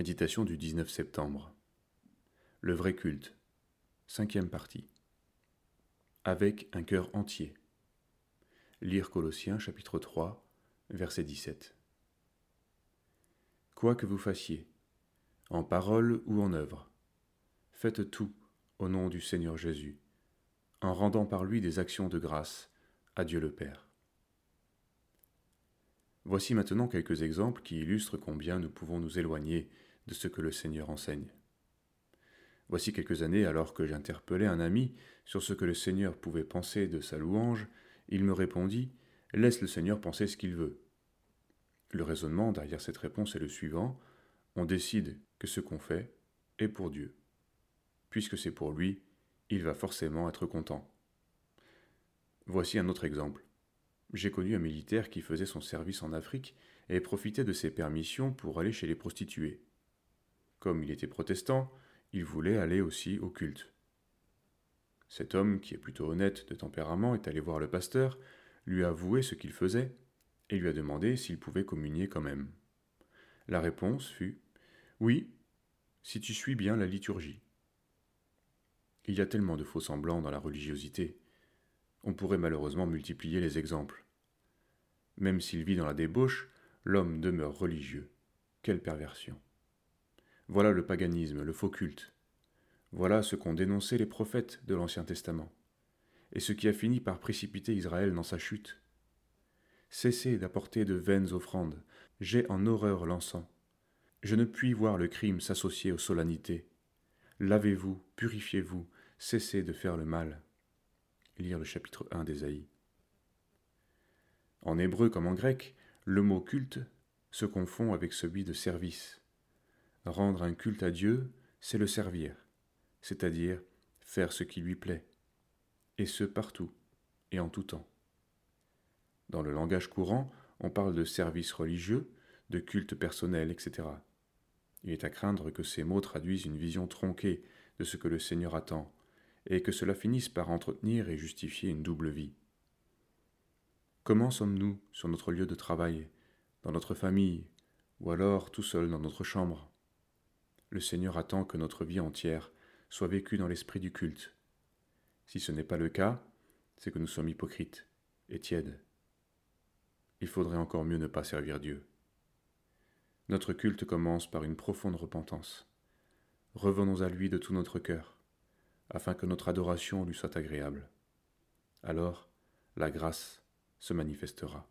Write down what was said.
Méditation du 19 septembre. Le vrai culte. Cinquième partie. Avec un cœur entier. Lire Colossiens chapitre 3, verset 17. Quoi que vous fassiez, en parole ou en œuvre, faites tout au nom du Seigneur Jésus, en rendant par lui des actions de grâce à Dieu le Père. Voici maintenant quelques exemples qui illustrent combien nous pouvons nous éloigner ce que le Seigneur enseigne. Voici quelques années, alors que j'interpellais un ami sur ce que le Seigneur pouvait penser de sa louange, il me répondit Laisse le Seigneur penser ce qu'il veut. Le raisonnement derrière cette réponse est le suivant on décide que ce qu'on fait est pour Dieu. Puisque c'est pour lui, il va forcément être content. Voici un autre exemple. J'ai connu un militaire qui faisait son service en Afrique et profitait de ses permissions pour aller chez les prostituées. Comme il était protestant, il voulait aller aussi au culte. Cet homme, qui est plutôt honnête de tempérament, est allé voir le pasteur, lui a avoué ce qu'il faisait, et lui a demandé s'il pouvait communier quand même. La réponse fut Oui, si tu suis bien la liturgie. Il y a tellement de faux semblants dans la religiosité on pourrait malheureusement multiplier les exemples. Même s'il vit dans la débauche, l'homme demeure religieux. Quelle perversion. Voilà le paganisme, le faux culte. Voilà ce qu'ont dénoncé les prophètes de l'Ancien Testament, et ce qui a fini par précipiter Israël dans sa chute. Cessez d'apporter de vaines offrandes, j'ai en horreur l'encens. Je ne puis voir le crime s'associer aux solennités. Lavez-vous, purifiez-vous, cessez de faire le mal lire le chapitre 1 d'Ésaïe. En hébreu comme en grec, le mot culte se confond avec celui de service. Rendre un culte à Dieu, c'est le servir, c'est-à-dire faire ce qui lui plaît, et ce partout et en tout temps. Dans le langage courant, on parle de service religieux, de culte personnel, etc. Il est à craindre que ces mots traduisent une vision tronquée de ce que le Seigneur attend, et que cela finisse par entretenir et justifier une double vie. Comment sommes-nous sur notre lieu de travail, dans notre famille, ou alors tout seul dans notre chambre? Le Seigneur attend que notre vie entière soit vécue dans l'esprit du culte. Si ce n'est pas le cas, c'est que nous sommes hypocrites et tièdes. Il faudrait encore mieux ne pas servir Dieu. Notre culte commence par une profonde repentance. Revenons à lui de tout notre cœur afin que notre adoration lui soit agréable. Alors la grâce se manifestera.